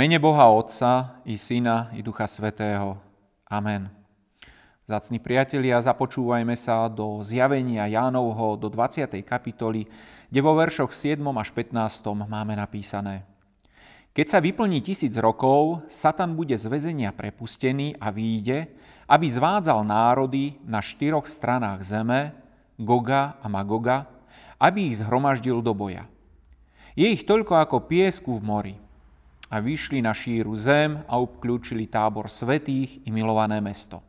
Mene Boha Otca i Syna i Ducha Svetého. Amen. Zacni priatelia, započúvajme sa do zjavenia Jánovho do 20. kapitoly, kde vo veršoch 7 až 15 máme napísané. Keď sa vyplní tisíc rokov, Satan bude z väzenia prepustený a výjde, aby zvádzal národy na štyroch stranách zeme, Goga a Magoga, aby ich zhromaždil do boja. Je ich toľko ako piesku v mori a vyšli na šíru zem a obklúčili tábor svetých i milované mesto.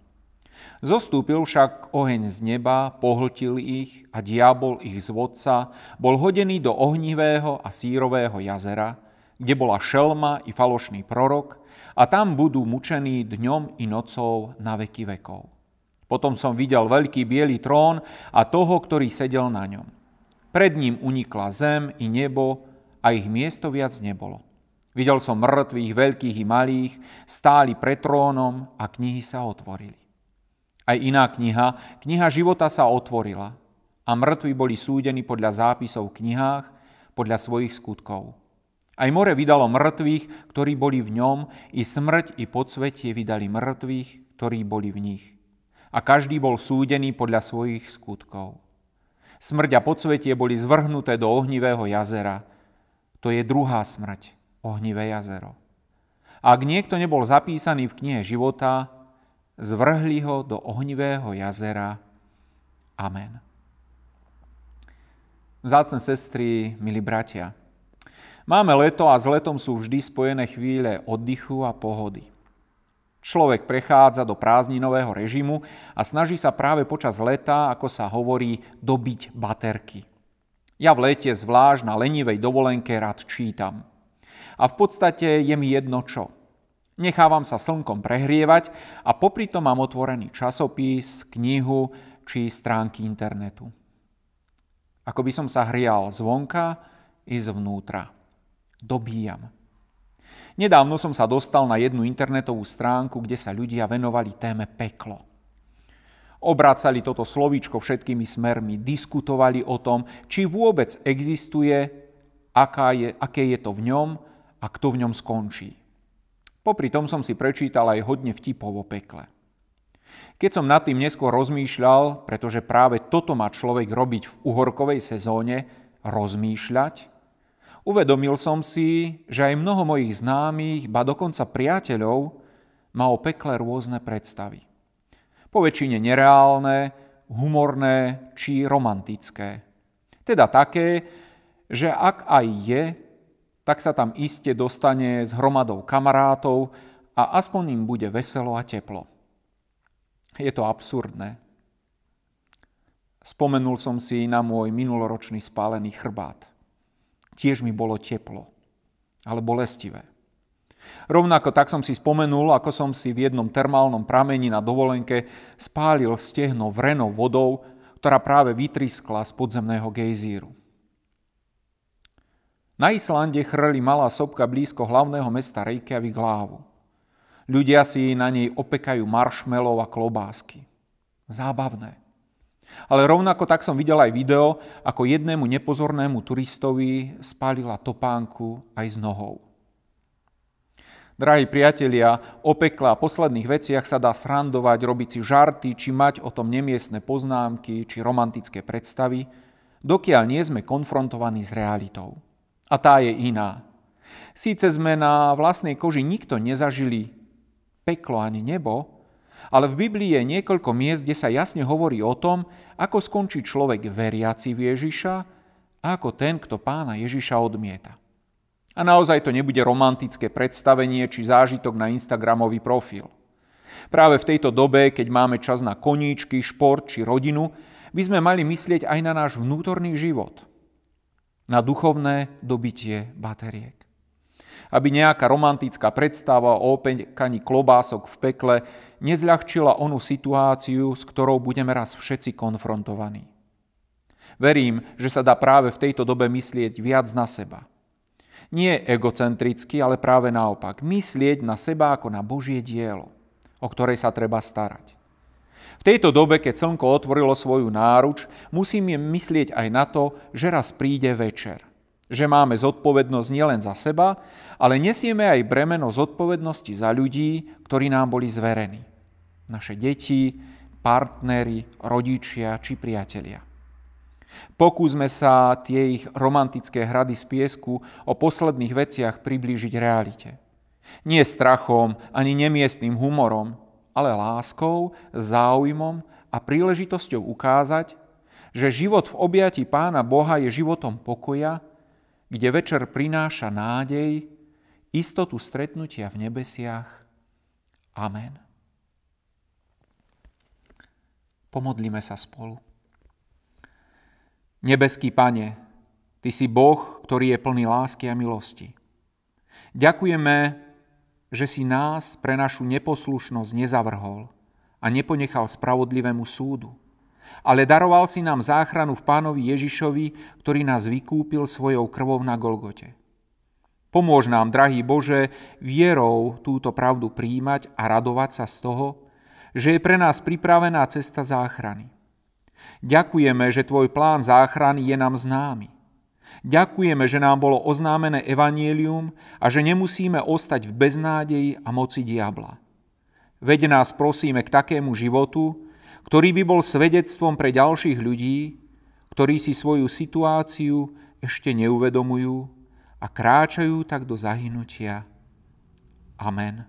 Zostúpil však oheň z neba, pohltil ich a diabol ich z vodca bol hodený do ohnivého a sírového jazera, kde bola šelma i falošný prorok a tam budú mučení dňom i nocou na veky vekov. Potom som videl veľký biely trón a toho, ktorý sedel na ňom. Pred ním unikla zem i nebo a ich miesto viac nebolo. Videl som mŕtvych, veľkých i malých, stáli pred trónom a knihy sa otvorili. Aj iná kniha, kniha života sa otvorila a mŕtvi boli súdení podľa zápisov v knihách, podľa svojich skutkov. Aj more vydalo mŕtvych, ktorí boli v ňom, i smrť, i podsvetie vydali mŕtvych, ktorí boli v nich. A každý bol súdený podľa svojich skutkov. Smrť a podsvetie boli zvrhnuté do ohnivého jazera. To je druhá smrť ohnivé jazero. Ak niekto nebol zapísaný v knihe života, zvrhli ho do ohnivého jazera. Amen. Vzácne sestry, milí bratia, máme leto a s letom sú vždy spojené chvíle oddychu a pohody. Človek prechádza do prázdninového režimu a snaží sa práve počas leta, ako sa hovorí, dobiť baterky. Ja v lete zvlášť na lenivej dovolenke rád čítam – a v podstate je mi jedno čo. Nechávam sa slnkom prehrievať a popri tom mám otvorený časopis, knihu či stránky internetu. Ako by som sa hrial zvonka i zvnútra. Dobíjam. Nedávno som sa dostal na jednu internetovú stránku, kde sa ľudia venovali téme peklo. Obracali toto slovíčko všetkými smermi, diskutovali o tom, či vôbec existuje, aká je, aké je to v ňom a kto v ňom skončí. Popri tom som si prečítal aj hodne vtipov o pekle. Keď som nad tým neskôr rozmýšľal, pretože práve toto má človek robiť v uhorkovej sezóne, rozmýšľať, uvedomil som si, že aj mnoho mojich známych, ba dokonca priateľov, má o pekle rôzne predstavy. Po väčšine nereálne, humorné či romantické. Teda také, že ak aj je, tak sa tam iste dostane s hromadou kamarátov a aspoň im bude veselo a teplo. Je to absurdné. Spomenul som si na môj minuloročný spálený chrbát. Tiež mi bolo teplo, ale bolestivé. Rovnako tak som si spomenul, ako som si v jednom termálnom pramení na dovolenke spálil stehno vrenou vodou, ktorá práve vytriskla z podzemného gejzíru. Na Islande chrli malá sopka blízko hlavného mesta Reykjavik hlavu. Ľudia si na nej opekajú maršmelov a klobásky. Zábavné. Ale rovnako tak som videl aj video, ako jednému nepozornému turistovi spálila topánku aj s nohou. Drahí priatelia, o pekle a posledných veciach sa dá srandovať, robiť si žarty, či mať o tom nemiestne poznámky, či romantické predstavy, dokiaľ nie sme konfrontovaní s realitou. A tá je iná. Síce sme na vlastnej koži nikto nezažili peklo ani nebo, ale v Biblii je niekoľko miest, kde sa jasne hovorí o tom, ako skončí človek veriaci v Ježiša a ako ten, kto pána Ježiša odmieta. A naozaj to nebude romantické predstavenie či zážitok na Instagramový profil. Práve v tejto dobe, keď máme čas na koníčky, šport či rodinu, by sme mali myslieť aj na náš vnútorný život – na duchovné dobitie bateriek. Aby nejaká romantická predstava o opekaní klobások v pekle nezľahčila onú situáciu, s ktorou budeme raz všetci konfrontovaní. Verím, že sa dá práve v tejto dobe myslieť viac na seba. Nie egocentricky, ale práve naopak. Myslieť na seba ako na Božie dielo, o ktorej sa treba starať. V tejto dobe, keď slnko otvorilo svoju náruč, musíme myslieť aj na to, že raz príde večer. že máme zodpovednosť nielen za seba, ale nesieme aj bremeno zodpovednosti za ľudí, ktorí nám boli zverení. Naše deti, partnery, rodičia či priatelia. Pokúsme sa tie ich romantické hrady z piesku o posledných veciach priblížiť realite. Nie strachom ani nemiestným humorom, ale láskou, záujmom a príležitosťou ukázať, že život v objati Pána Boha je životom pokoja, kde večer prináša nádej, istotu stretnutia v nebesiach. Amen. Pomodlíme sa spolu. Nebeský Pane, Ty si Boh, ktorý je plný lásky a milosti. Ďakujeme, že si nás pre našu neposlušnosť nezavrhol a neponechal spravodlivému súdu ale daroval si nám záchranu v pánovi Ježišovi, ktorý nás vykúpil svojou krvou na Golgote. Pomôž nám, drahý Bože, vierou túto pravdu príjmať a radovať sa z toho, že je pre nás pripravená cesta záchrany. Ďakujeme, že Tvoj plán záchrany je nám známy. Ďakujeme, že nám bolo oznámené evanielium a že nemusíme ostať v beznádeji a moci diabla. Veď nás prosíme k takému životu, ktorý by bol svedectvom pre ďalších ľudí, ktorí si svoju situáciu ešte neuvedomujú a kráčajú tak do zahynutia. Amen.